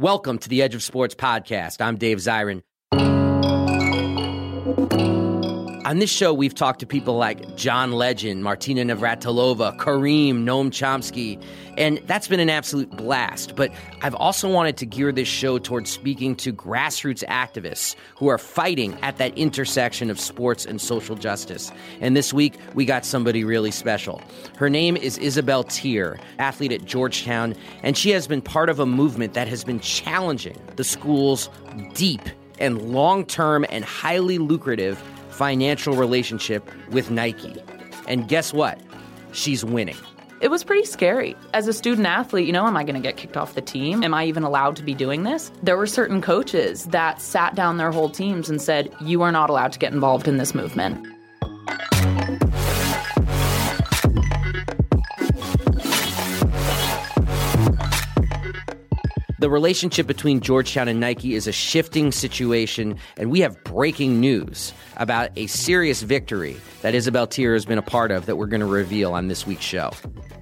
Welcome to the Edge of Sports podcast. I'm Dave Zirin. On this show, we've talked to people like John Legend, Martina Navratilova, Kareem, Noam Chomsky, and that's been an absolute blast. But I've also wanted to gear this show towards speaking to grassroots activists who are fighting at that intersection of sports and social justice. And this week, we got somebody really special. Her name is Isabel Tier, athlete at Georgetown, and she has been part of a movement that has been challenging the school's deep and long term and highly lucrative financial relationship with Nike. And guess what? She's winning. It was pretty scary. As a student athlete, you know, am I going to get kicked off the team? Am I even allowed to be doing this? There were certain coaches that sat down their whole teams and said, You are not allowed to get involved in this movement. The relationship between Georgetown and Nike is a shifting situation, and we have breaking news about a serious victory that Isabel Tier has been a part of that we're going to reveal on this week's show.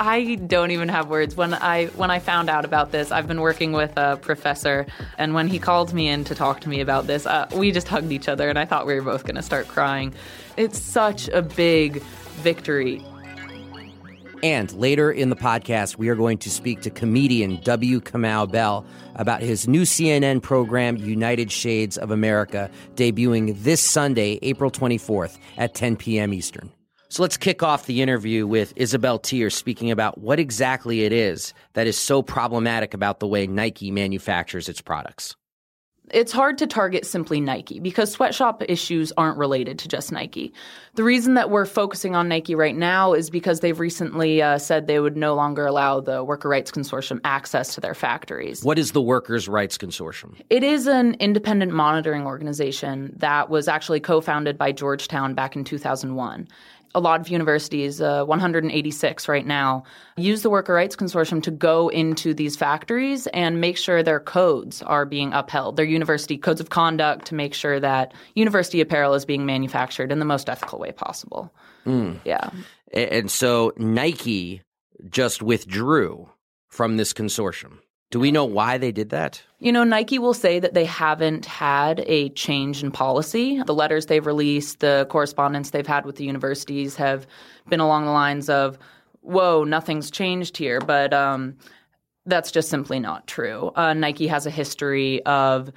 I don't even have words. When I when I found out about this, I've been working with a professor, and when he called me in to talk to me about this, uh, we just hugged each other, and I thought we were both going to start crying. It's such a big victory. And later in the podcast, we are going to speak to comedian W. Kamau Bell about his new CNN program, United Shades of America, debuting this Sunday, April 24th at 10 p.m. Eastern. So let's kick off the interview with Isabel Tier speaking about what exactly it is that is so problematic about the way Nike manufactures its products it's hard to target simply Nike because sweatshop issues aren't related to just Nike. The reason that we're focusing on Nike right now is because they've recently uh, said they would no longer allow the Worker Rights Consortium access to their factories. What is the Workers' Rights Consortium? It is an independent monitoring organization that was actually co founded by Georgetown back in 2001 a lot of universities, uh, 186 right now, use the Worker Rights Consortium to go into these factories and make sure their codes are being upheld, their university codes of conduct to make sure that university apparel is being manufactured in the most ethical way possible. Mm. Yeah. And so Nike just withdrew from this consortium. Do we know why they did that? You know, Nike will say that they haven't had a change in policy. The letters they've released, the correspondence they've had with the universities have been along the lines of, whoa, nothing's changed here. But um, that's just simply not true. Uh, Nike has a history of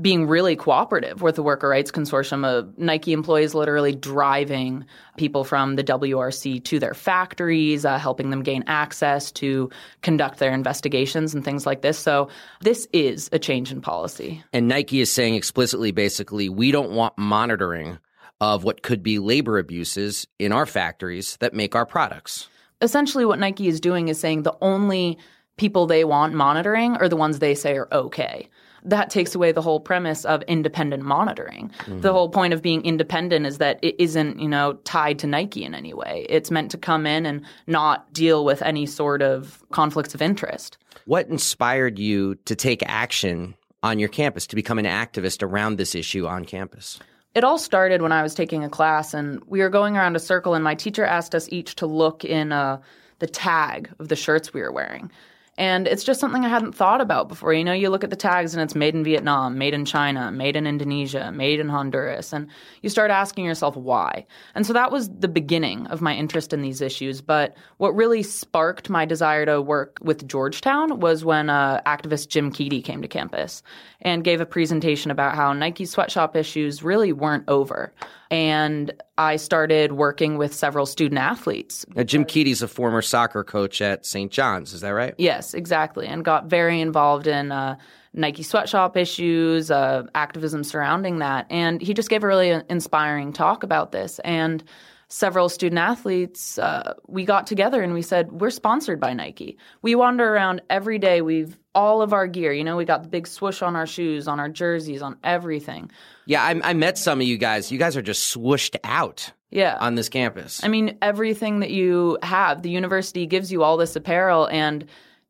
being really cooperative with the worker rights consortium of Nike employees literally driving people from the WRC to their factories, uh, helping them gain access to conduct their investigations and things like this. So this is a change in policy. And Nike is saying explicitly, basically, we don't want monitoring of what could be labor abuses in our factories that make our products. Essentially, what Nike is doing is saying the only people they want monitoring are the ones they say are okay that takes away the whole premise of independent monitoring. Mm-hmm. The whole point of being independent is that it isn't, you know, tied to Nike in any way. It's meant to come in and not deal with any sort of conflicts of interest. What inspired you to take action on your campus to become an activist around this issue on campus? It all started when I was taking a class and we were going around a circle and my teacher asked us each to look in uh, the tag of the shirts we were wearing. And it's just something I hadn't thought about before. You know, you look at the tags and it's made in Vietnam, made in China, made in Indonesia, made in Honduras, and you start asking yourself why. And so that was the beginning of my interest in these issues. But what really sparked my desire to work with Georgetown was when uh, activist Jim Keady came to campus and gave a presentation about how Nike sweatshop issues really weren't over and I started working with several student athletes. Now, Jim Keady's a former soccer coach at St. John's, is that right? Yes, exactly, and got very involved in uh, Nike sweatshop issues, uh, activism surrounding that, and he just gave a really inspiring talk about this and several student athletes, uh, we got together and we said, We're sponsored by Nike. We wander around every day. We've all of our gear. You know, we got the big swoosh on our shoes, on our jerseys, on everything. Yeah, I, I met some of you guys. You guys are just swooshed out. Yeah. On this campus. I mean, everything that you have, the university gives you all this apparel and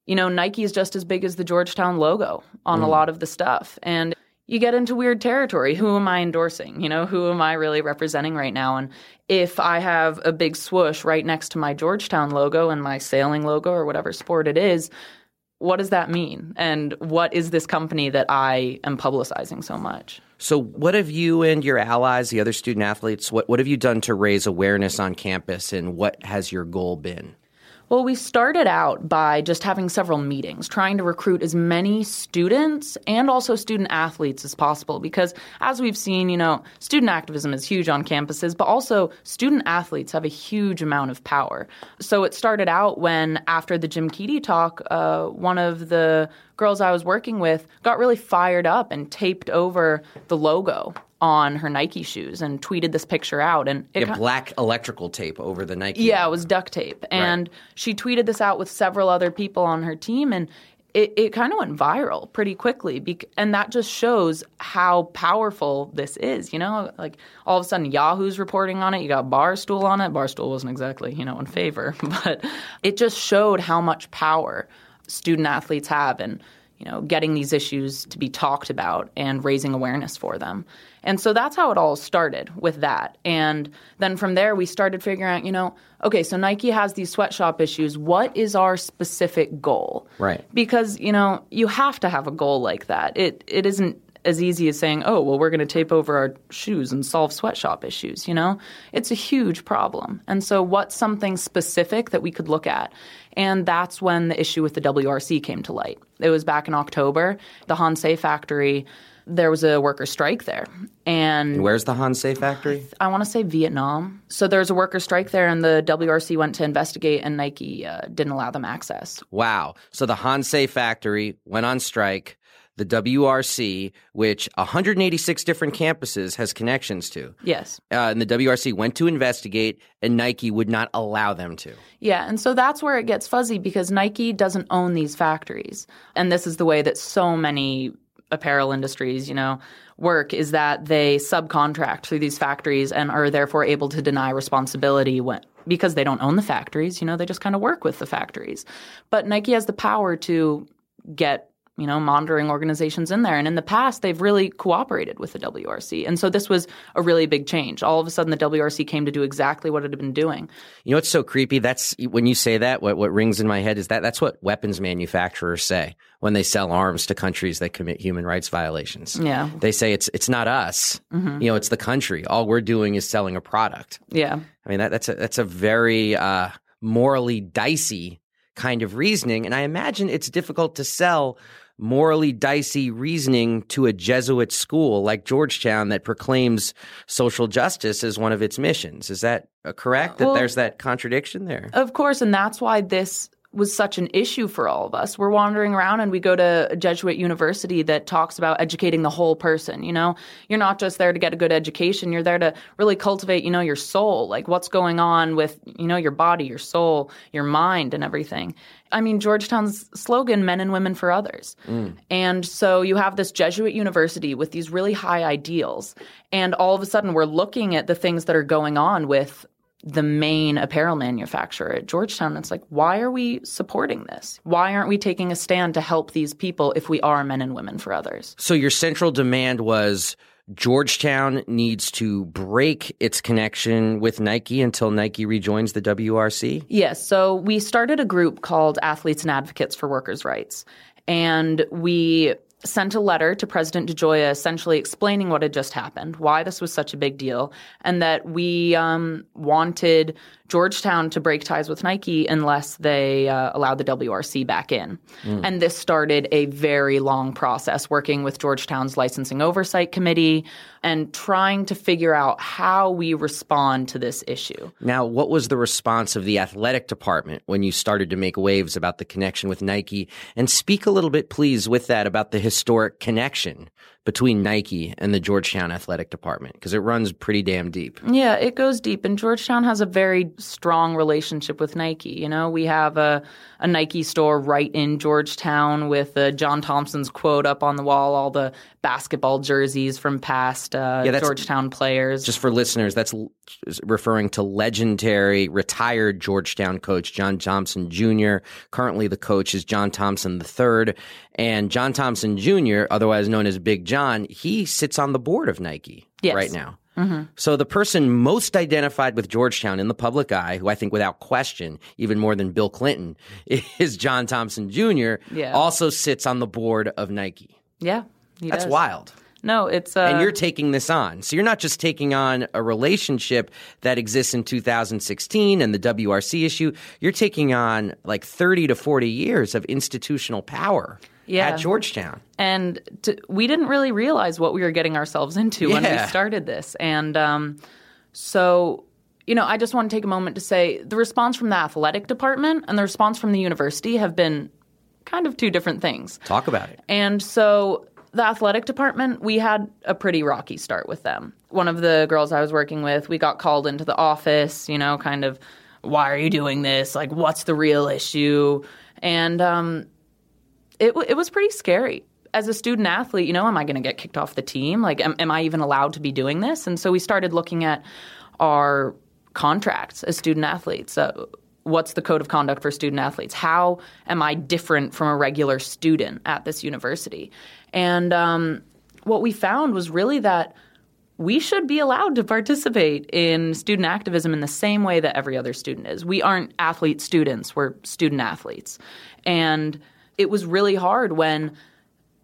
you know, Nike is just as big as the Georgetown logo on mm. a lot of the stuff. And you get into weird territory. Who am I endorsing? You know, who am I really representing right now? And if I have a big swoosh right next to my Georgetown logo and my sailing logo or whatever sport it is, what does that mean? And what is this company that I am publicizing so much? So, what have you and your allies, the other student athletes, what, what have you done to raise awareness on campus and what has your goal been? Well, we started out by just having several meetings, trying to recruit as many students and also student athletes as possible. Because as we've seen, you know, student activism is huge on campuses, but also student athletes have a huge amount of power. So it started out when, after the Jim Keady talk, uh, one of the girls I was working with got really fired up and taped over the logo on her Nike shoes and tweeted this picture out. And it yeah, black electrical tape over the Nike. Yeah, it was duct tape. And right. she tweeted this out with several other people on her team, and it, it kind of went viral pretty quickly. Bec- and that just shows how powerful this is. You know, like all of a sudden Yahoo's reporting on it. You got Barstool on it. Barstool wasn't exactly, you know, in favor, but it just showed how much power student athletes have and you know getting these issues to be talked about and raising awareness for them and so that's how it all started with that and then from there we started figuring out you know okay so nike has these sweatshop issues what is our specific goal right because you know you have to have a goal like that it it isn't as easy as saying, oh, well, we're going to tape over our shoes and solve sweatshop issues, you know? It's a huge problem. And so, what's something specific that we could look at? And that's when the issue with the WRC came to light. It was back in October. The Hansae factory, there was a worker strike there. And where's the Hansae factory? I want to say Vietnam. So there's a worker strike there, and the WRC went to investigate, and Nike uh, didn't allow them access. Wow. So the Hansae factory went on strike the WRC, which 186 different campuses has connections to. Yes. Uh, and the WRC went to investigate, and Nike would not allow them to. Yeah, and so that's where it gets fuzzy because Nike doesn't own these factories. And this is the way that so many apparel industries, you know, work is that they subcontract through these factories and are therefore able to deny responsibility when because they don't own the factories, you know, they just kind of work with the factories. But Nike has the power to get you know, monitoring organizations in there. And in the past, they've really cooperated with the WRC. And so this was a really big change. All of a sudden, the WRC came to do exactly what it had been doing. You know what's so creepy? That's when you say that, what, what rings in my head is that that's what weapons manufacturers say when they sell arms to countries that commit human rights violations. Yeah. They say it's it's not us. Mm-hmm. You know, it's the country. All we're doing is selling a product. Yeah. I mean, that, that's a, that's a very uh, morally dicey kind of reasoning. And I imagine it's difficult to sell morally dicey reasoning to a Jesuit school like Georgetown that proclaims social justice as one of its missions. Is that uh, correct? That Well- there's that contradiction there? Of course, and that's why this was such an issue for all of us. We're wandering around and we go to a Jesuit university that talks about educating the whole person, you know? You're not just there to get a good education, you're there to really cultivate, you know, your soul, like what's going on with, you know, your body, your soul, your mind and everything. I mean, Georgetown's slogan, men and women for others. Mm. And so you have this Jesuit university with these really high ideals. And all of a sudden, we're looking at the things that are going on with the main apparel manufacturer at Georgetown. It's like, why are we supporting this? Why aren't we taking a stand to help these people if we are men and women for others? So your central demand was Georgetown needs to break its connection with Nike until Nike rejoins the WRC. Yes. So we started a group called Athletes and Advocates for Workers' Rights. And we sent a letter to President DeGioia essentially explaining what had just happened, why this was such a big deal, and that we um, wanted Georgetown to break ties with Nike unless they uh, allowed the WRC back in. And this started a very long process working with Georgetown's licensing oversight committee and trying to figure out how we respond to this issue. Now, what was the response of the athletic department when you started to make waves about the connection with Nike? And speak a little bit, please, with that about the historic connection between Nike and the Georgetown athletic department, because it runs pretty damn deep. Yeah, it goes deep. And Georgetown has a very strong relationship with Nike. You know, we have a, a Nike store right in Georgetown with uh, John Thompson's quote up on the wall, all the basketball jerseys from past uh, Yeah, Georgetown players. Just for listeners, that's l- referring to legendary retired Georgetown coach John Thompson Jr. Currently, the coach is John Thompson III. And John Thompson Jr., otherwise known as Big John, he sits on the board of Nike Yes. right now. So the person most identified with Georgetown in the public eye, who I think without question, even more than Bill Clinton, is John Thompson Jr., Yeah. also sits on the board of Nike. yeah, That's does. wild. No, it's uh, and you're taking this on. So you're not just taking on a relationship that exists in 2016 and the WRC issue. You're taking on like 30 to 40 years of institutional power Yeah. at Georgetown. and to, we didn't really realize what we were getting ourselves into when we started this and um, so you know i just want to take a moment to say the response from the athletic department and the response from the university have been kind of two different things Talk about it. and so the athletic department, we had a pretty rocky start with them. One of the girls I was working with, we got called into the office, you know, kind of, why are you doing this? Like, what's the real issue? And um, it, it was pretty scary. As a student athlete, you know, am I going to get kicked off the team? Like, am, am I even allowed to be doing this? And so we started looking at our contracts as student athletes. Uh, what's the code of conduct for student athletes? How am I different from a regular student at this university? And um, what we found was really that we should be allowed to participate in student activism in the same way that every other student is. We aren't athlete students, we're student athletes. And it was really hard when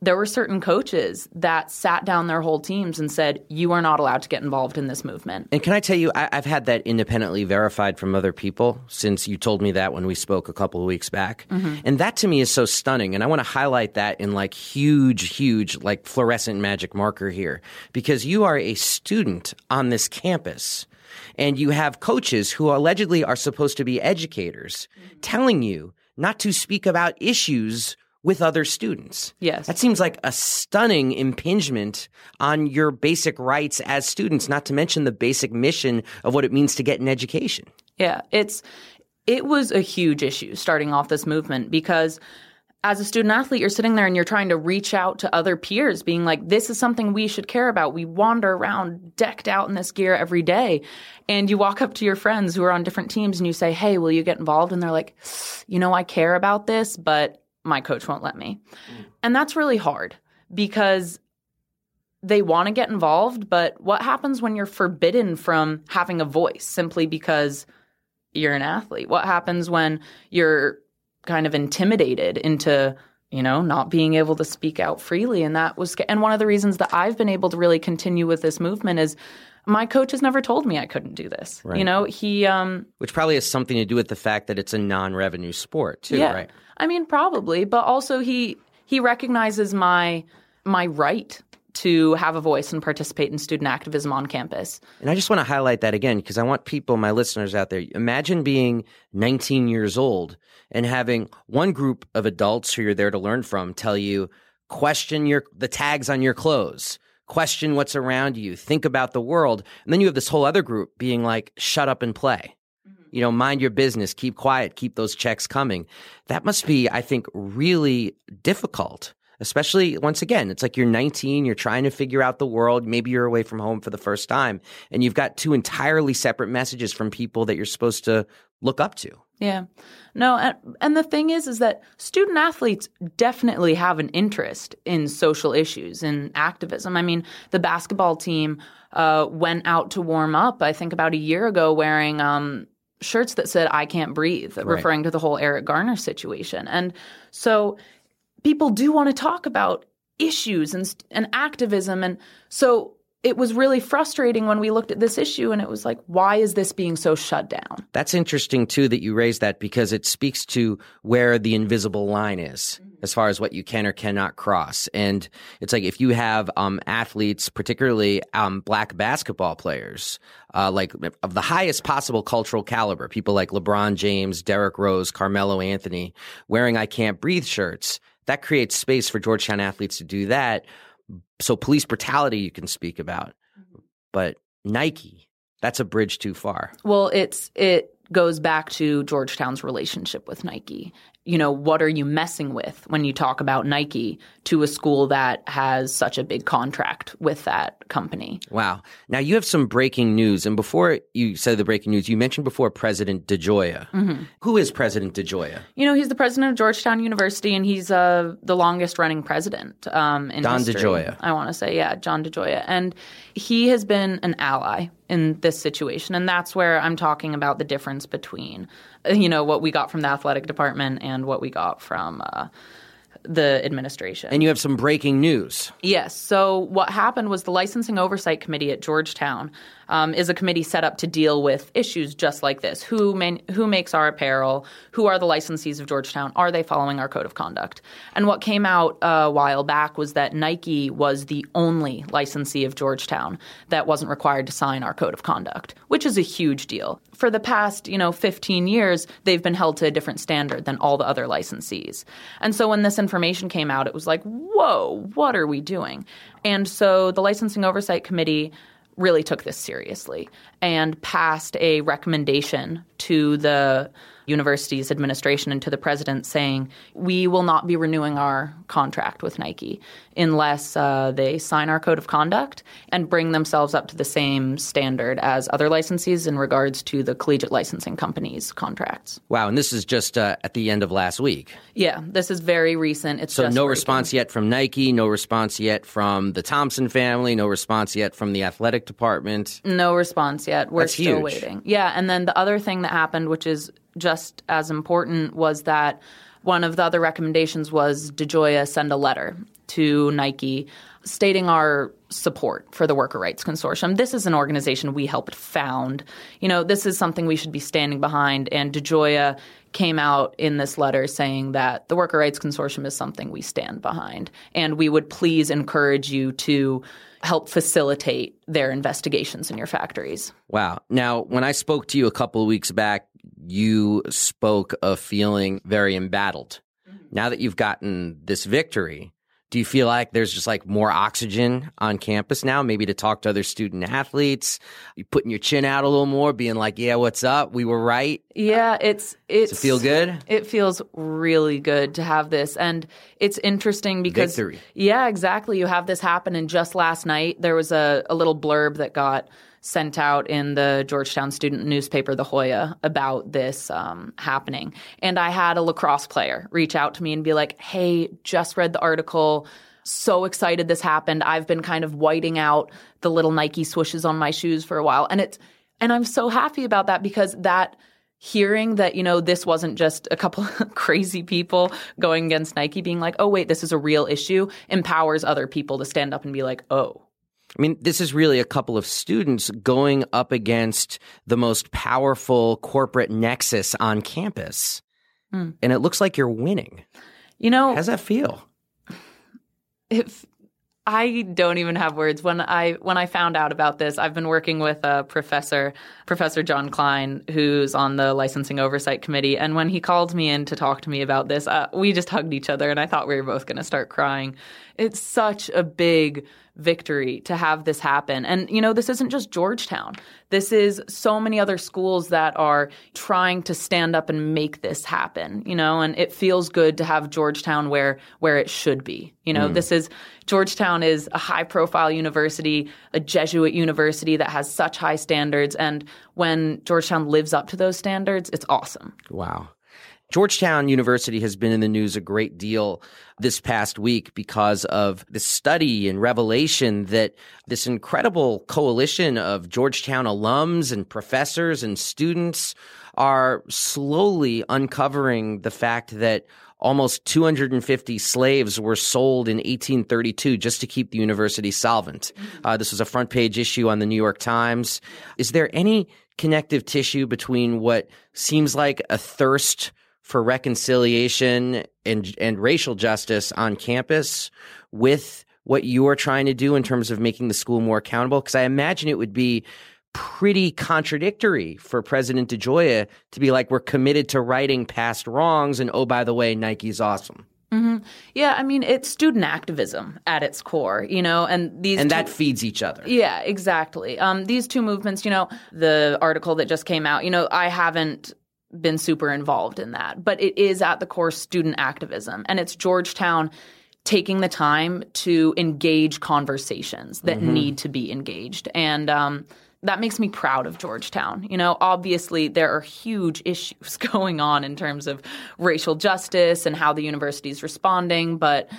there were certain coaches that sat down their whole teams and said, You are not allowed to get involved in this movement. And can I tell you, I, I've had that independently verified from other people since you told me that when we spoke a couple of weeks back. Mm-hmm. And that to me is so stunning. And I want to highlight that in like huge, huge, like fluorescent magic marker here because you are a student on this campus and you have coaches who allegedly are supposed to be educators mm-hmm. telling you not to speak about issues with other students. Yes. That seems like a stunning impingement on your basic rights as students, not to mention the basic mission of what it means to get an education. Yeah, it's it was a huge issue starting off this movement because as a student athlete, you're sitting there and you're trying to reach out to other peers, being like, this is something we should care about. We wander around decked out in this gear every day. And you walk up to your friends who are on different teams and you say, hey, will you get involved? And they're like, you know, I care about this, but my coach won't let me. Mm. And that's really hard because they want to get involved, but what happens when you're forbidden from having a voice simply because you're an athlete? What happens when you're kind of intimidated into, you know, not being able to speak out freely? And that was, and one of the reasons that I've been able to really continue with this movement is my coach has never told me I couldn't do this. You know, he, um, Which probably has something to do with the fact that it's a non revenue sport, too, yeah. right? I mean, probably, but also he he recognizes my my right to have a voice and participate in student activism on campus. And I just want to highlight that again because I want people, my listeners out there, imagine being 19 years old and having one group of adults who you're there to learn from tell you, question your the tags on your clothes, question what's around you, think about the world. And then you have this whole other group being like, shut up and play. Mm-hmm. You know, mind your business, keep quiet, keep those checks coming. That must be, I think, really difficult especially once again, it's like you're 19, you're trying to figure out the world. Maybe you're away from home for the first time and you've got two entirely separate messages from people that you're supposed to look up to. Yeah. No, and, and the thing is, is that student athletes definitely have an interest in social issues and activism. I mean, the basketball team uh, went out to warm up, I think about a year ago, wearing um, shirts that said, I can't breathe, right. referring to the whole Eric Garner situation. And so people do want to talk about issues and and activism. And so it was really frustrating when we looked at this issue and it was like why is this being so shut down? That's interesting too that you raised that because it speaks to where the invisible line is mm-hmm. as far as what you can or cannot cross. And it's like if you have um, athletes particularly um, black basketball players uh, like of the highest possible cultural caliber people like lebron james derrick rose carmelo anthony wearing i can't breathe shirts that creates space for Georgetown athletes to do that. So police brutality you can speak about, mm-hmm. but Nike, that's a bridge too far. Well, it's it goes back to Georgetown's relationship with Nike you know, what are you messing with when you talk about Nike to a school that has such a big contract with that company? Wow. Now you have some breaking news. And before you said the breaking news, you mentioned before President DeGioia. Mm-hmm. Who is President DeGioia? You know, he's the president of Georgetown University and he's uh, the longest running president um, in Don history. DeGioia. I want to say, yeah, John DeGioia. And he has been an ally in this situation. And that's where I'm talking about the difference between you know what we got from the athletic department and what we got from uh, the administration. And you have some breaking news. Yes. So what happened was the licensing oversight committee at Georgetown um, is a committee set up to deal with issues just like this. Who man- who makes our apparel? Who are the licensees of Georgetown? Are they following our code of conduct? And what came out a while back was that Nike was the only licensee of Georgetown that wasn't required to sign our code of conduct, which is a huge deal. For the past, you know, 15 years, they've been held to a different standard than all the other licensees. And so when this information came out, it was like, whoa, what are we doing? And so the licensing oversight committee really took this seriously and passed a recommendation to the university's administration and to the president saying, we will not be renewing our contract with Nike unless uh, they sign our code of conduct and bring themselves up to the same standard as other licensees in regards to the collegiate licensing companies' contracts. Wow, and this is just uh, at the end of last week. Yeah, this is very recent. It's so no response yet from Nike, no response yet from the Thompson family, no response yet from the athletic department. No response yet. We're That's still huge. waiting. Yeah, and then the other thing that happened, which is just as important, was that one of the other recommendations was DeGioia send a letter to Nike stating our support for the Worker Rights Consortium. This is an organization we helped found. You know, this is something we should be standing behind. And DeGioia came out in this letter saying that the Worker Rights Consortium is something we stand behind. And we would please encourage you to help facilitate their investigations in your factories. Wow. Now, when I spoke to you a couple of weeks back, you spoke of feeling very embattled. Mm-hmm. Now that you've gotten this victory, do you feel like there's just like more oxygen on campus now, maybe to talk to other student athletes? You putting your chin out a little more, being like, "Yeah, what's up? We were right." Yeah, it's it's it feel good. It feels really good to have this, and it's interesting because Victory. yeah, exactly. You have this happen, and just last night there was a, a little blurb that got sent out in the Georgetown student newspaper, The Hoya, about this um, happening. And I had a lacrosse player reach out to me and be like, hey, just read the article. So excited this happened. I've been kind of whiting out the little Nike swooshes on my shoes for a while. And it's, and I'm so happy about that because that hearing that you know this wasn't just a couple crazy people going against Nike being like oh wait this is a real issue empowers other people to stand up and be like oh I mean, this is really a couple of students going up against the most powerful corporate nexus on campus. Mm. And it looks like you're winning. You know, how does that feel? if I don't even have words. When I when I found out about this, I've been working with a professor, Professor John Klein, who's on the licensing oversight committee. And when he called me in to talk to me about this, uh, we just hugged each other, and I thought we were both going to start crying. It's such a big victory to have this happen. And, you know, this isn't just Georgetown. This is so many other schools that are trying to stand up and make this happen, you know, and it feels good to have Georgetown where, where it should be. You know, mm. this is, Georgetown is a high profile university, a Jesuit university that has such high standards. And when Georgetown lives up to those standards, it's awesome. Wow. Georgetown University has been in the news a great deal this past week because of the study and revelation that this incredible coalition of Georgetown alums and professors and students are slowly uncovering the fact that almost 250 slaves were sold in 1832 just to keep the university solvent. Uh, this was a front page issue on the New York Times. Is there any connective tissue between what seems like a thirst for reconciliation and and racial justice on campus with what you are trying to do in terms of making the school more accountable because I imagine it would be pretty contradictory for President DeGioia to be like we're committed to righting past wrongs and oh by the way Nike's awesome. Mm-hmm. Yeah, I mean it's student activism at its core, you know, and these and two, that feeds each other. Yeah, exactly. Um, these two movements, you know, the article that just came out, you know, I haven't been super involved in that. But it is at the core student activism. And it's Georgetown taking the time to engage conversations that mm-hmm. need to be engaged. And um, that makes me proud of Georgetown. You know, obviously there are huge issues going on in terms of racial justice and how the university is responding, but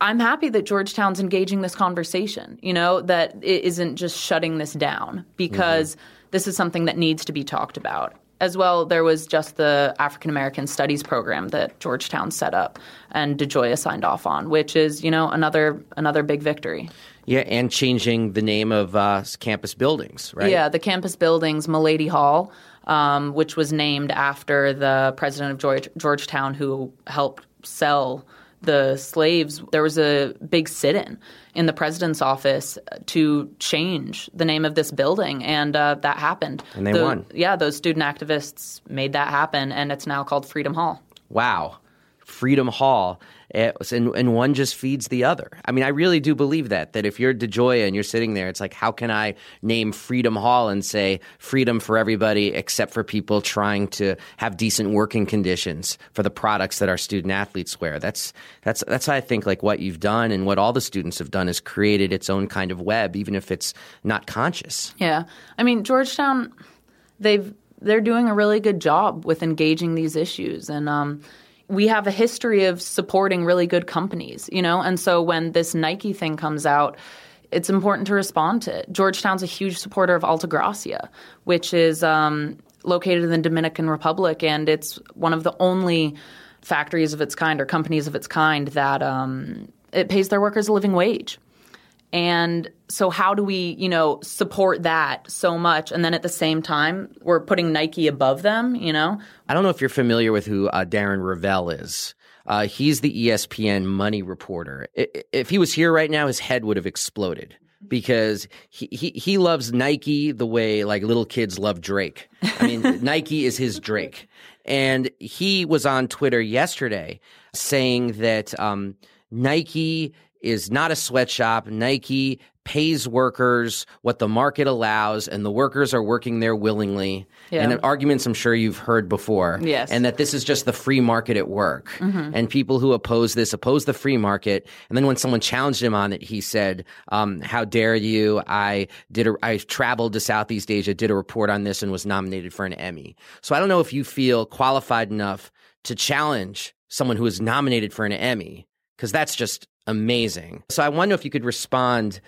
I'm happy that Georgetown's engaging this conversation, you know, that it isn't just shutting this down because mm-hmm. this is something that needs to be talked about as well, there was just the African American Studies program that Georgetown set up and DeGioia signed off on, which is you know another another big victory. Yeah, and changing the name of uh, campus buildings, right? Yeah, the campus buildings, Mulledy Hall, um, which was named after the president of George, Georgetown who helped sell the slaves, there was a big sit in in the president's office to change the name of this building, and uh, that happened. And they the, won. Yeah, those student activists made that happen, and it's now called Freedom Hall. Wow. Freedom Hall. And, and one just feeds the other. I mean, I really do believe that. That if you're DeGioia and you're sitting there, it's like, how can I name Freedom Hall and say freedom for everybody except for people trying to have decent working conditions for the products that our student athletes wear? That's that's that's I think like what you've done and what all the students have done is created its own kind of web, even if it's not conscious. Yeah, I mean Georgetown, they've they're doing a really good job with engaging these issues and. Um, we have a history of supporting really good companies, you know? And so when this Nike thing comes out, it's important to respond to it. Georgetown's a huge supporter of Alta Gracia, which is um, located in the Dominican Republic, and it's one of the only factories of its kind or companies of its kind that um, it pays their workers a living wage. And so how do we, you know, support that so much and then at the same time we're putting Nike above them, you know? I don't know if you're familiar with who uh, Darren Rovell is. Uh, he's the ESPN money reporter. If he was here right now, his head would have exploded because he, he, he loves Nike the way like little kids love Drake. I mean, Nike is his Drake. And he was on Twitter yesterday saying that um, Nike is not a sweatshop. Nike pays workers what the market allows, and the workers are working there willingly. Yeah. And arguments I'm sure you've heard before. Yes. And that this is just the free market at work. Mm-hmm. And people who oppose this oppose the free market. And then when someone challenged him on it, he said, um, "How dare you? I did. A, I traveled to Southeast Asia, did a report on this, and was nominated for an Emmy. So I don't know if you feel qualified enough to challenge someone who is nominated for an Emmy." Because that's just amazing. So I wonder if you could respond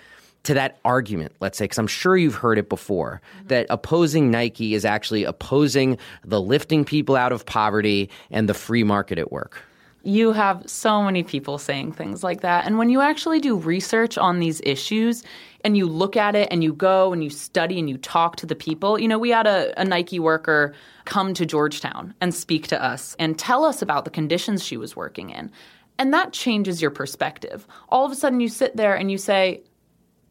to that argument, let's say, because I'm sure you've heard it before, mm-hmm. that opposing Nike is actually opposing the lifting people out of poverty and the free market at work. You have so many people saying things like that. And when you actually do research on these issues and you look at it and you go and you study and you talk to the people, you know, we had a, a Nike worker come to Georgetown and speak to us and tell us about the conditions she was working in And that changes your perspective. All of a sudden, you sit there and you say,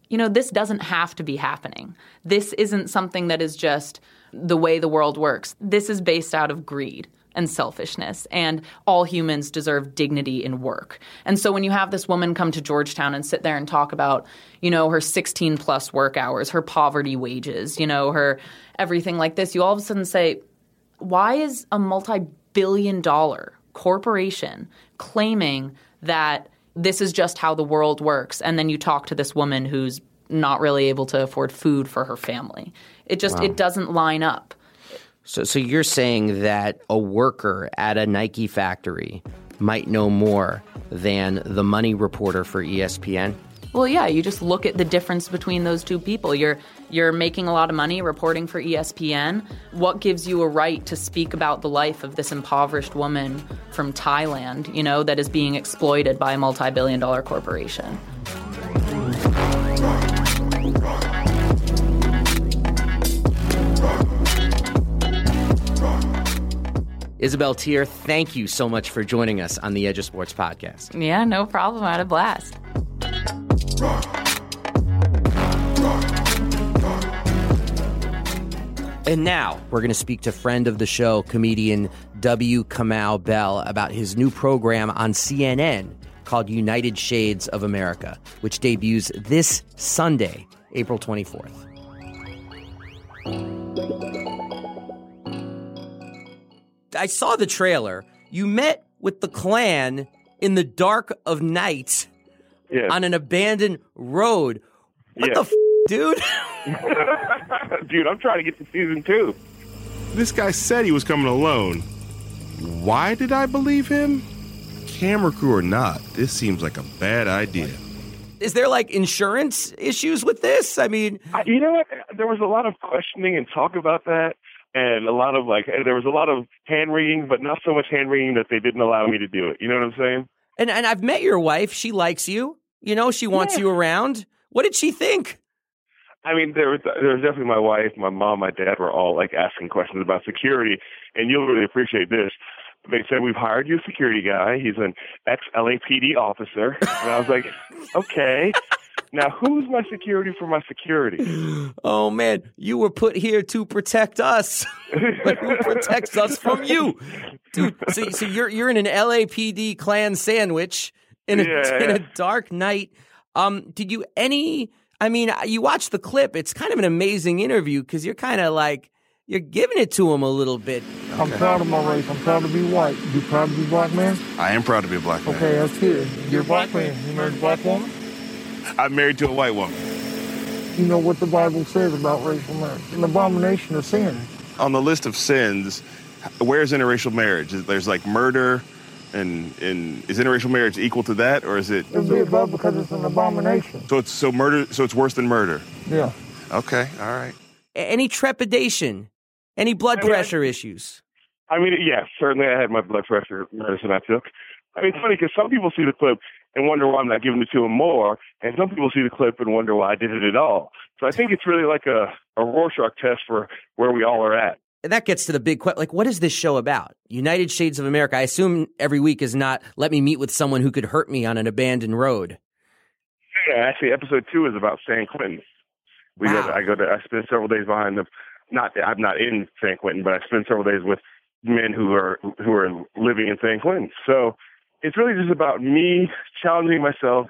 you know, this doesn't have to be happening. This isn't something that is just the way the world works. This is based out of greed and selfishness, and all humans deserve dignity in work. And so when you have this woman come to Georgetown and sit there and talk about, you know, her 16 plus work hours, her poverty wages, you know, her everything like this, you all of a sudden say, why is a multi billion dollar corporation claiming that this is just how the world works. And then you talk to this woman who's not really able to afford food for her family. It just wow. it doesn't line up. So so you're saying that a worker at a Nike factory might know more than the money reporter for ESPN? Well, yeah, you just look at the difference between those two people. You're you're making a lot of money reporting for ESPN. What gives you a right to speak about the life of this impoverished woman from Thailand, you know, that is being exploited by a multi-billion dollar corporation? Isabel Tier, thank you so much for joining us on the Edge of Sports podcast. Yeah, no problem. I had a blast. And now we're going to speak to friend of the show, comedian W. Kamau Bell, about his new program on CNN called United Shades of America, which debuts this Sunday, April 24th. I saw the trailer. You met with the Klan in the dark of night yeah. on an abandoned road. What yeah. the f- dude? dude, I'm trying to get to season two. This guy said he was coming alone. Why did I believe him? Camera crew or not, this seems like a bad idea. Is there like insurance issues with this? I mean, you know what? There was a lot of questioning and talk about that, and a lot of like, there was a lot of hand wringing, but not so much hand wringing that they didn't allow me to do it. You know what I'm saying? And and I've met your wife. She likes you. You know, she wants yeah. you around. What did she think? I mean, there was there was definitely my wife, my mom, my dad were all like asking questions about security, and you'll really appreciate this. They said we've hired you a security guy. He's an ex LAPD officer, and I was like, okay. Now, who's my security for my security? Oh man, you were put here to protect us. but who protects us from you, dude? So, so you're you're in an LAPD Klan sandwich in a, yeah. in a dark night. Um, did you any? I mean, you watch the clip. It's kind of an amazing interview because you're kind of like you're giving it to him a little bit. I'm proud of my race. I'm proud to be white. You proud to be black man? I am proud to be a black man. Okay, that's good. You're a black man. You married a black woman? I'm married to a white woman. You know what the Bible says about racial marriage? An abomination of sin. On the list of sins, where's interracial marriage? There's like murder, and and is interracial marriage equal to that, or is it? It'd be above because it's an abomination. So it's so murder. So it's worse than murder. Yeah. Okay. All right. Any trepidation? Any blood I mean, pressure I, issues? I mean, yes, certainly. I had my blood pressure medicine I took. I mean, it's funny because some people see the clip and wonder why I'm not giving it to them more, and some people see the clip and wonder why I did it at all. So I think it's really like a, a Rorschach test for where we all are at and that gets to the big question like what is this show about? United shades of america. I assume every week is not let me meet with someone who could hurt me on an abandoned road. Yeah actually episode two is about san quentin. We wow. go to, i go to i spend several days behind them not i'm not in san quentin but i spend several days with men who are who are living in san quentin. So it's really just about me challenging myself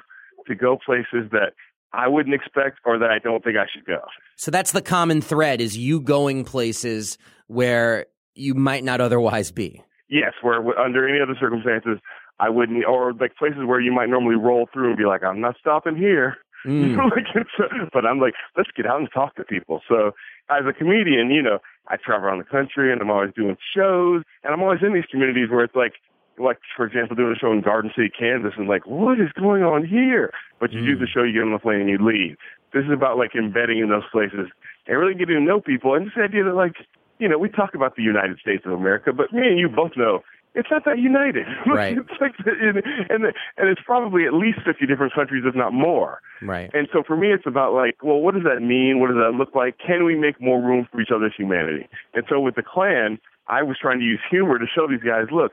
to go places that I wouldn't expect or that I don't think I should go. So that's the common thread is you going places where you might not otherwise be. Yes, where under any other circumstances I wouldn't, or like places where you might normally roll through and be like, I'm not stopping here. Mm. like but I'm like, let's get out and talk to people. So as a comedian, you know, I travel around the country and I'm always doing shows and I'm always in these communities where it's like, like for example, doing a show in Garden City, Kansas, and like, what is going on here? But you mm. do the show, you get on the plane, and you leave. This is about like embedding in those places and really getting to know people. And this idea that like you know, we talk about the United States of America, but me and you both know it's not that united. Right. it's like, and and and it's probably at least fifty different countries, if not more. Right. And so for me, it's about like, well, what does that mean? What does that look like? Can we make more room for each other's humanity? And so with the Klan, I was trying to use humor to show these guys, look,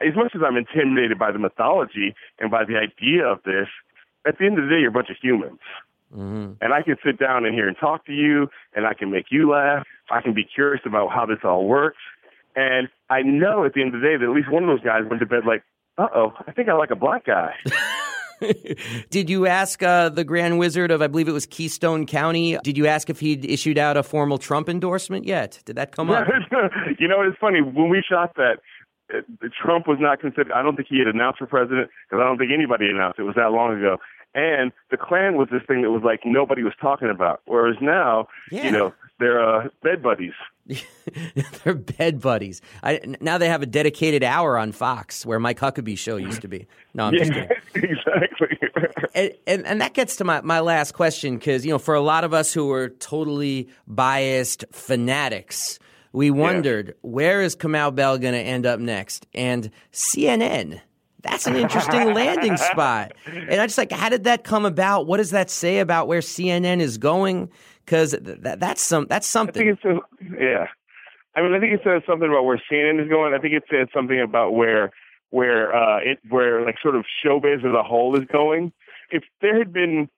as much as I'm intimidated by the mythology and by the idea of this, at the end of the day, you're a bunch of humans. Mm-hmm. And I can sit down in here and talk to you, and I can make you laugh. I can be curious about how this all works. And I know at the end of the day that at least one of those guys went to bed like, uh oh, I think I like a black guy. did you ask uh, the Grand Wizard of, I believe it was Keystone County, did you ask if he'd issued out a formal Trump endorsement yet? Did that come up? you know, it's funny. When we shot that, uh, Trump was not considered, I don't think he had announced for president because I don't think anybody announced. It was that long ago. And the Klan was this thing that was like nobody was talking about. Whereas now, yeah. you know, they're uh, bed buddies. they're bed buddies. I, now they have a dedicated hour on Fox where Mike Huckabee show used to be. No, I'm yeah, just kidding. exactly. and, and, and that gets to my, my last question because you know for a lot of us who are totally biased fanatics, we wondered yeah. where is Kamau Bell going to end up next, and CNN that's an interesting landing spot. And I just like, how did that come about? What does that say about where CNN is going? Because th- that's some that's something. I think it's a, yeah. I mean, I think it says something about where CNN is going. I think it says something about where where uh, it where like sort of showbiz as a whole is going. If there had been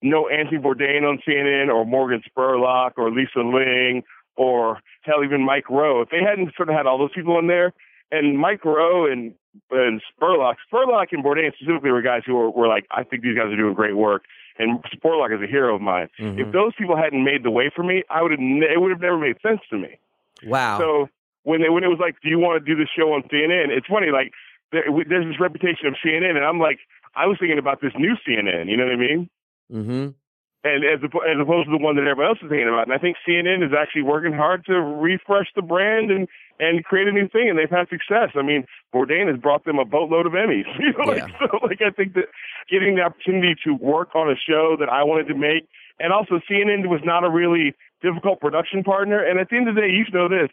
no Anthony Bourdain on CNN or Morgan Spurlock or Lisa Ling or hell even Mike Rowe, if they hadn't sort of had all those people in there, and Mike Rowe and and Spurlock, Spurlock and Bourdain specifically were guys who were, were like, I think these guys are doing great work. And Spurlock is a hero of mine. Mm-hmm. If those people hadn't made the way for me, I would have. It would have never made sense to me. Wow. So when they when it was like, do you want to do the show on CNN? It's funny, like there, there's this reputation of CNN, and I'm like, I was thinking about this new CNN. You know what I mean? Mm-hmm and as, as opposed to the one that everybody else is thinking about. And I think CNN is actually working hard to refresh the brand and and create a new thing, and they've had success. I mean, Bourdain has brought them a boatload of Emmys. You know, yeah. like, so like I think that getting the opportunity to work on a show that I wanted to make, and also CNN was not a really difficult production partner. And at the end of the day, you know this: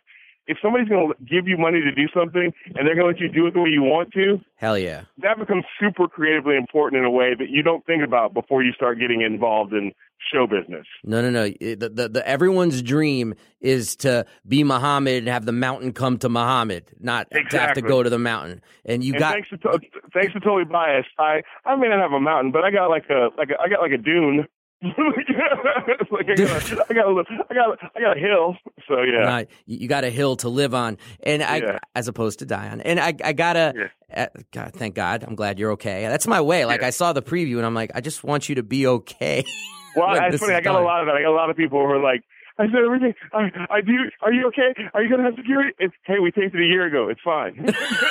if somebody's going to give you money to do something and they're going to let you do it the way you want to, hell yeah, that becomes super creatively important in a way that you don't think about before you start getting involved in show business. No, no, no. The, the, the, everyone's dream is to be Muhammad and have the mountain come to Muhammad, not exactly. to have to go to the mountain. And you and got thanks to, thanks to totally biased. I I may not have a mountain, but I got like a like a, I got like a dune like I got, a, I got a little, I got, I got a hill. So yeah, right. you got a hill to live on, and I, yeah. as opposed to die on. And I, I gotta, yeah. uh, God, thank God, I'm glad you're okay. That's my way. Like yeah. I saw the preview, and I'm like, I just want you to be okay. Well, it's funny. I got done. a lot of that. I got a lot of people who are like, I said everything. I, I do. Are you okay? Are you gonna have security? It's hey, we taped it a year ago. It's fine.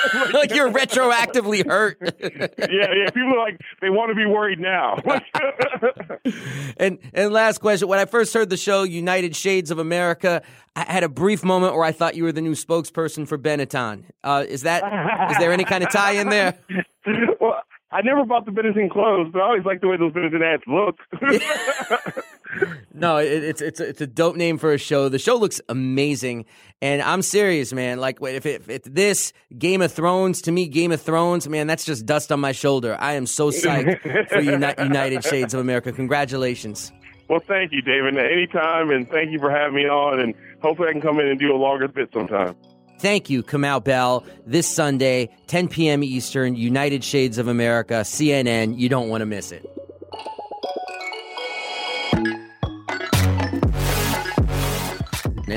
like, you're retroactively hurt. yeah, yeah. People are like they want to be worried now. and and last question: When I first heard the show United Shades of America, I had a brief moment where I thought you were the new spokesperson for Benetton. Uh, is that is there any kind of tie in there? well, I never bought the Benetton clothes, but I always like the way those Benetton ads look. No, it, it's it's it's a dope name for a show. The show looks amazing, and I'm serious, man. Like wait if, it, if this Game of Thrones to me, Game of Thrones, man, that's just dust on my shoulder. I am so psyched for Uni- United Shades of America. Congratulations. Well, thank you, David. Anytime, and thank you for having me on. And hopefully, I can come in and do a longer bit sometime. Thank you, Kamau Bell. This Sunday, 10 p.m. Eastern, United Shades of America, CNN. You don't want to miss it.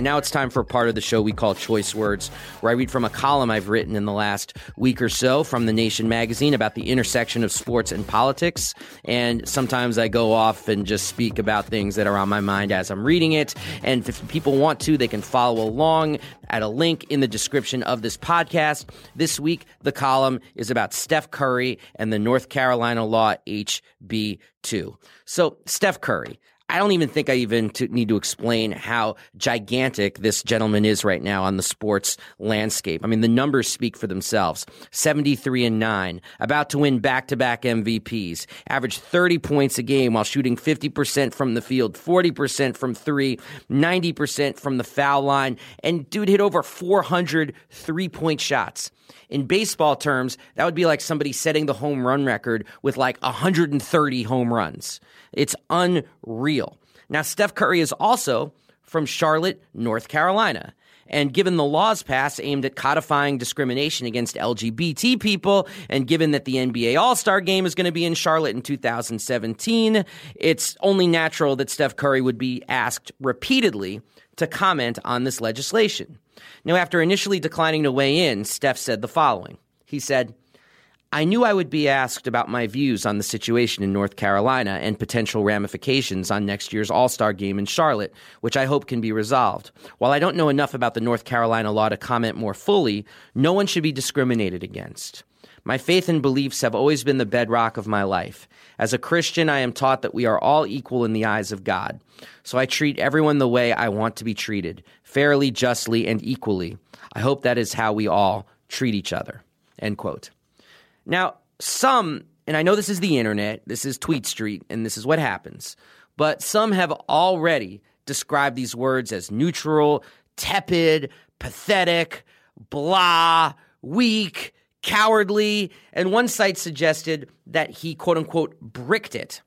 And now it's time for a part of the show we call Choice Words, where I read from a column I've written in the last week or so from The Nation magazine about the intersection of sports and politics. And sometimes I go off and just speak about things that are on my mind as I'm reading it. And if people want to, they can follow along at a link in the description of this podcast. This week, the column is about Steph Curry and the North Carolina law HB2. So, Steph Curry. I don't even think I even to need to explain how gigantic this gentleman is right now on the sports landscape. I mean, the numbers speak for themselves. 73 and 9, about to win back-to-back MVPs, average 30 points a game while shooting 50% from the field, 40% from 3, 90% from the foul line, and dude hit over 400 three-point shots. In baseball terms, that would be like somebody setting the home run record with like 130 home runs. It's unreal. Now, Steph Curry is also from Charlotte, North Carolina. And given the laws passed aimed at codifying discrimination against LGBT people, and given that the NBA All Star game is going to be in Charlotte in 2017, it's only natural that Steph Curry would be asked repeatedly to comment on this legislation. Now, after initially declining to weigh in, Steph said the following. He said, I knew I would be asked about my views on the situation in North Carolina and potential ramifications on next year's All Star game in Charlotte, which I hope can be resolved. While I don't know enough about the North Carolina law to comment more fully, no one should be discriminated against. My faith and beliefs have always been the bedrock of my life. As a Christian, I am taught that we are all equal in the eyes of God. So I treat everyone the way I want to be treated, fairly, justly, and equally. I hope that is how we all treat each other. End quote. Now, some, and I know this is the internet, this is Tweet Street, and this is what happens, but some have already described these words as neutral, tepid, pathetic, blah, weak, cowardly, and one site suggested that he quote unquote bricked it.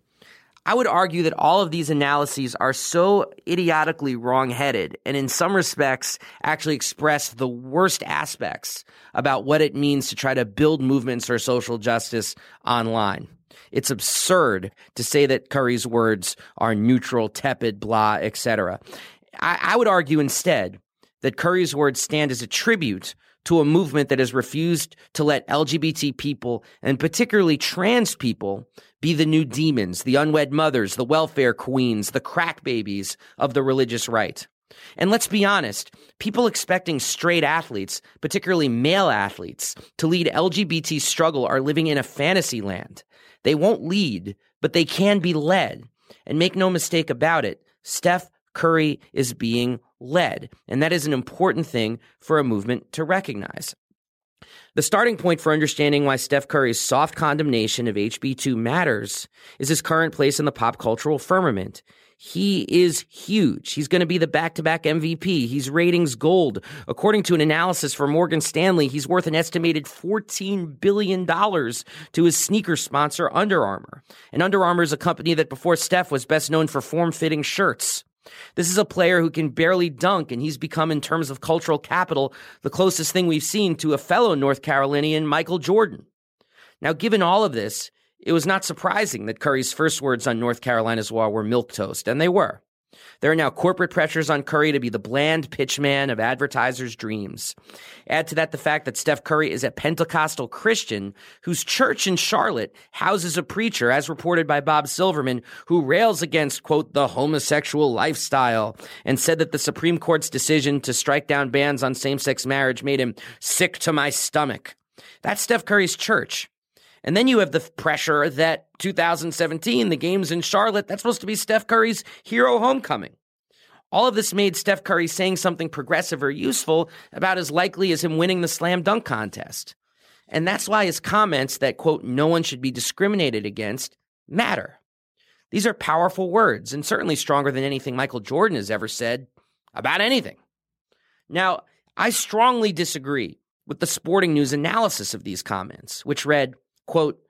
I would argue that all of these analyses are so idiotically wrong-headed and in some respects actually express the worst aspects about what it means to try to build movements for social justice online. It's absurd to say that Curry's words are neutral, tepid, blah, etc. I, I would argue instead that Curry's words stand as a tribute to a movement that has refused to let LGBT people, and particularly trans people, be the new demons, the unwed mothers, the welfare queens, the crack babies of the religious right. And let's be honest, people expecting straight athletes, particularly male athletes, to lead LGBT struggle are living in a fantasy land. They won't lead, but they can be led. And make no mistake about it, Steph Curry is being led. And that is an important thing for a movement to recognize. The starting point for understanding why Steph Curry's soft condemnation of HB2 matters is his current place in the pop cultural firmament. He is huge. He's going to be the back to back MVP. He's ratings gold. According to an analysis from Morgan Stanley, he's worth an estimated $14 billion to his sneaker sponsor, Under Armour. And Under Armour is a company that before Steph was best known for form fitting shirts. This is a player who can barely dunk, and he's become, in terms of cultural capital, the closest thing we've seen to a fellow North Carolinian, Michael Jordan. Now, given all of this, it was not surprising that Curry's first words on North Carolina's wall were milk toast, and they were. There are now corporate pressures on Curry to be the bland pitchman of advertisers' dreams. Add to that the fact that Steph Curry is a Pentecostal Christian whose church in Charlotte houses a preacher, as reported by Bob Silverman, who rails against, quote, the homosexual lifestyle and said that the Supreme Court's decision to strike down bans on same sex marriage made him sick to my stomach. That's Steph Curry's church. And then you have the pressure that 2017, the games in Charlotte, that's supposed to be Steph Curry's hero homecoming. All of this made Steph Curry saying something progressive or useful about as likely as him winning the slam dunk contest. And that's why his comments that, quote, no one should be discriminated against matter. These are powerful words and certainly stronger than anything Michael Jordan has ever said about anything. Now, I strongly disagree with the Sporting News analysis of these comments, which read, Quote,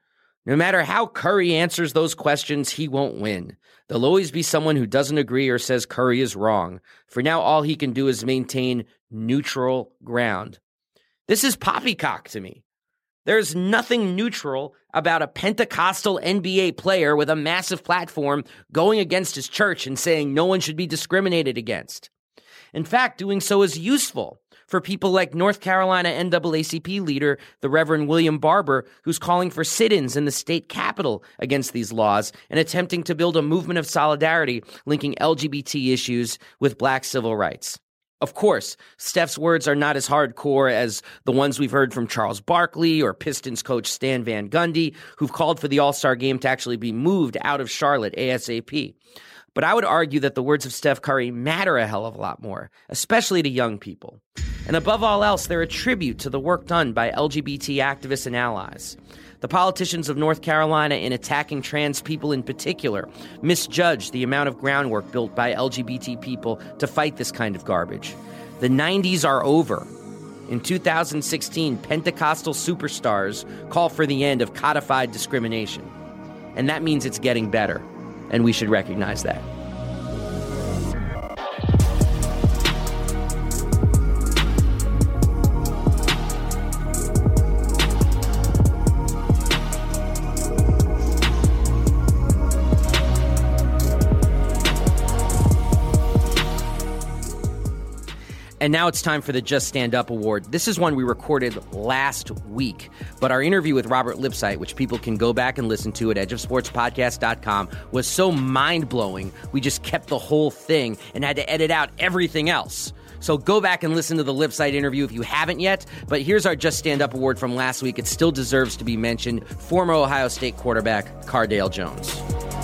no matter how Curry answers those questions, he won't win. There'll always be someone who doesn't agree or says Curry is wrong. For now, all he can do is maintain neutral ground. This is poppycock to me. There's nothing neutral about a Pentecostal NBA player with a massive platform going against his church and saying no one should be discriminated against. In fact, doing so is useful for people like North Carolina NAACP leader, the Reverend William Barber, who's calling for sit ins in the state capitol against these laws and attempting to build a movement of solidarity linking LGBT issues with black civil rights. Of course, Steph's words are not as hardcore as the ones we've heard from Charles Barkley or Pistons coach Stan Van Gundy, who've called for the All Star game to actually be moved out of Charlotte ASAP. But I would argue that the words of Steph Curry matter a hell of a lot more, especially to young people. And above all else, they're a tribute to the work done by LGBT activists and allies. The politicians of North Carolina, in attacking trans people in particular, misjudged the amount of groundwork built by LGBT people to fight this kind of garbage. The 90s are over. In 2016, Pentecostal superstars call for the end of codified discrimination. And that means it's getting better and we should recognize that. And now it's time for the Just Stand Up Award. This is one we recorded last week, but our interview with Robert Lipsyte, which people can go back and listen to at edgeofsportspodcast.com, was so mind blowing, we just kept the whole thing and had to edit out everything else. So go back and listen to the Lipsyte interview if you haven't yet. But here's our Just Stand Up Award from last week. It still deserves to be mentioned. Former Ohio State quarterback Cardale Jones.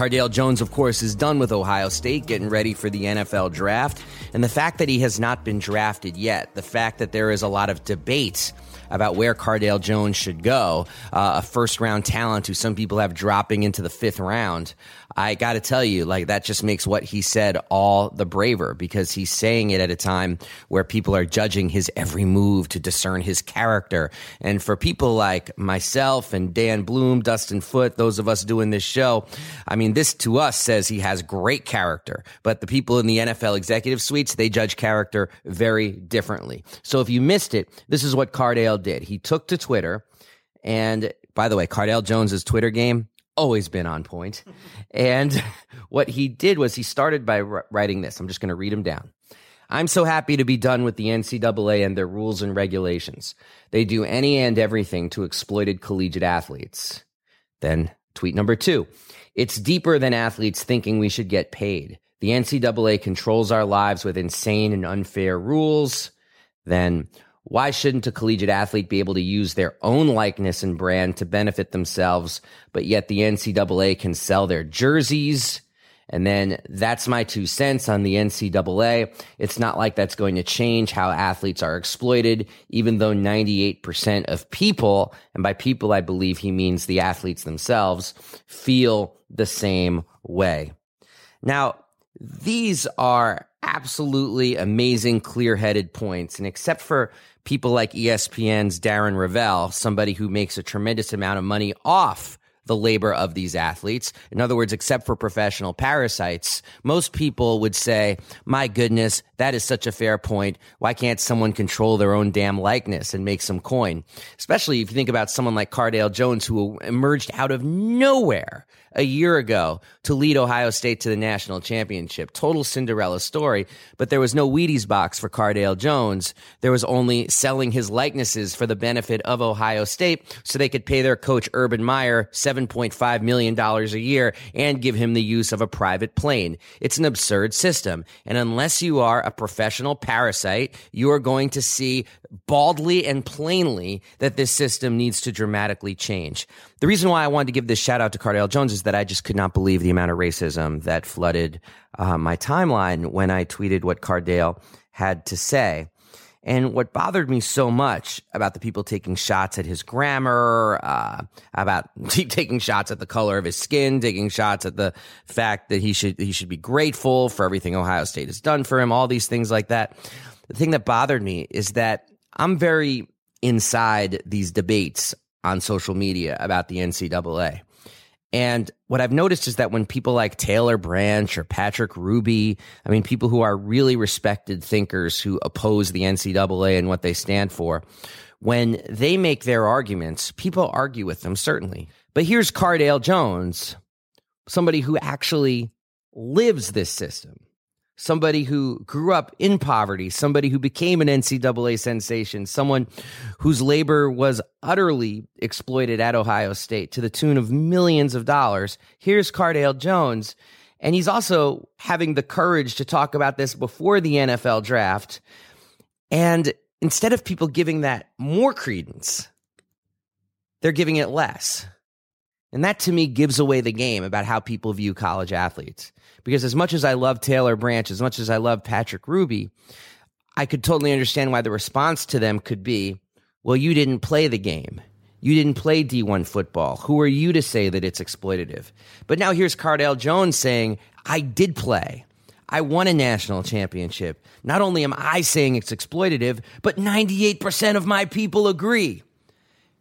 Cardale Jones, of course, is done with Ohio State, getting ready for the NFL draft. And the fact that he has not been drafted yet, the fact that there is a lot of debate about where Cardale Jones should go, uh, a first round talent who some people have dropping into the fifth round. I got to tell you, like that just makes what he said all the braver because he's saying it at a time where people are judging his every move to discern his character. And for people like myself and Dan Bloom, Dustin Foote, those of us doing this show, I mean, this to us says he has great character, but the people in the NFL executive suites, they judge character very differently. So if you missed it, this is what Cardale did. He took to Twitter and by the way, Cardale Jones's Twitter game, always been on point. And what he did was he started by writing this. I'm just going to read him down. I'm so happy to be done with the NCAA and their rules and regulations. They do any and everything to exploited collegiate athletes. Then tweet number two. It's deeper than athletes thinking we should get paid. The NCAA controls our lives with insane and unfair rules. Then why shouldn't a collegiate athlete be able to use their own likeness and brand to benefit themselves, but yet the NCAA can sell their jerseys? And then that's my two cents on the NCAA. It's not like that's going to change how athletes are exploited, even though 98% of people, and by people I believe he means the athletes themselves, feel the same way. Now, these are absolutely amazing, clear headed points. And except for people like ESPN's Darren Rovell, somebody who makes a tremendous amount of money off the labor of these athletes. In other words, except for professional parasites, most people would say, my goodness, that is such a fair point. Why can't someone control their own damn likeness and make some coin? Especially if you think about someone like Cardale Jones, who emerged out of nowhere a year ago to lead Ohio State to the national championship. Total Cinderella story, but there was no Wheaties box for Cardale Jones. There was only selling his likenesses for the benefit of Ohio State so they could pay their coach Urban Meyer $7.5 million a year and give him the use of a private plane. It's an absurd system. And unless you are a professional parasite, you are going to see baldly and plainly that this system needs to dramatically change. The reason why I wanted to give this shout out to Cardale Jones is that I just could not believe the amount of racism that flooded uh, my timeline when I tweeted what Cardale had to say. And what bothered me so much about the people taking shots at his grammar, uh, about taking shots at the color of his skin, taking shots at the fact that he should he should be grateful for everything Ohio State has done for him, all these things like that. The thing that bothered me is that I'm very inside these debates on social media about the NCAA. And what I've noticed is that when people like Taylor Branch or Patrick Hruby, I mean, people who are really respected thinkers who oppose the NCAA and what they stand for, when they make their arguments, people argue with them, certainly. But here's Cardale Jones, somebody who actually lives this system somebody who grew up in poverty, somebody who became an NCAA sensation, someone whose labor was utterly exploited at Ohio State to the tune of millions of dollars. Here's Cardale Jones. And he's also having the courage to talk about this before the NFL draft. And instead of people giving that more credence, they're giving it less. And that to me gives away the game about how people view college athletes. Because as much as I love Taylor Branch, as much as I love Patrick Hruby, I could totally understand why the response to them could be, well, you didn't play the game. You didn't play D1 football. Who are you to say that it's exploitative? But now here's Cardale Jones saying, I did play. I won a national championship. Not only am I saying it's exploitative, but 98% of my people agree.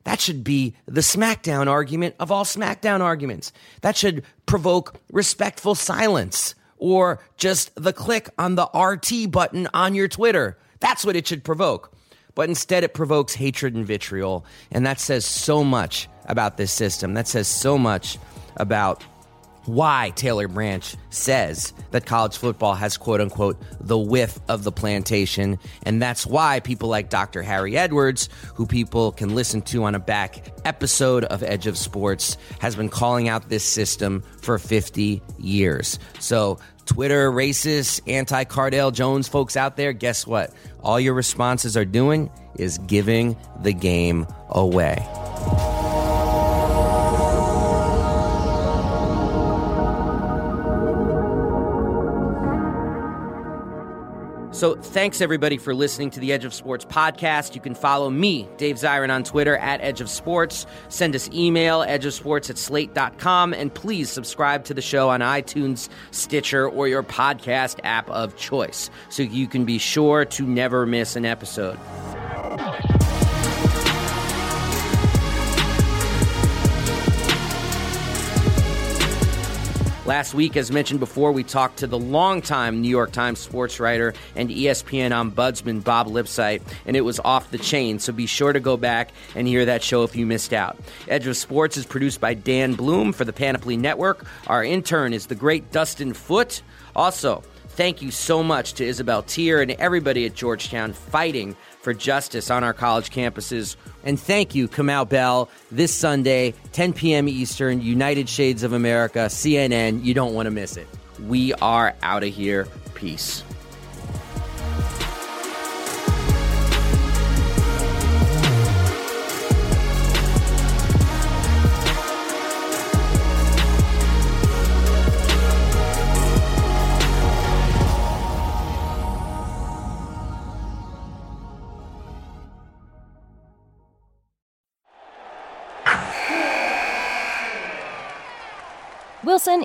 That should be the SmackDown argument of all SmackDown arguments. That should provoke respectful silence or just the click on the RT button on your Twitter. That's what it should provoke. But instead, it provokes hatred and vitriol. And that says so much about this system. That says so much about why Taylor Branch says that college football has quote unquote the whiff of the plantation. And that's why people like Dr. Harry Edwards, who people can listen to on a back episode of Edge of Sports, has been calling out this system for 50 years. So, Twitter, racist, anti Cardale Jones folks out there, guess what? All your responses are doing is giving the game away. So, thanks everybody for listening to the Edge of Sports podcast. You can follow me, Dave Zirin, on Twitter at Edge of Sports. Send us email, edgeofsports at slate.com, and please subscribe to the show on iTunes, Stitcher, or your podcast app of choice so you can be sure to never miss an episode. Last week, as mentioned before, we talked to the longtime New York Times sports writer and ESPN ombudsman Bob Lipsyte, and it was off the chain. So be sure to go back and hear that show if you missed out. Edge of Sports is produced by Dan Bloom for the Panoply Network. Our intern is the great Dustin Foote. Also, thank you so much to Isabel Tier and everybody at Georgetown fighting for justice on our college campuses. And thank you, Kamau Bell, this Sunday, 10 p.m. Eastern, United Shades of America, CNN. You don't want to miss it. We are out of here. Peace.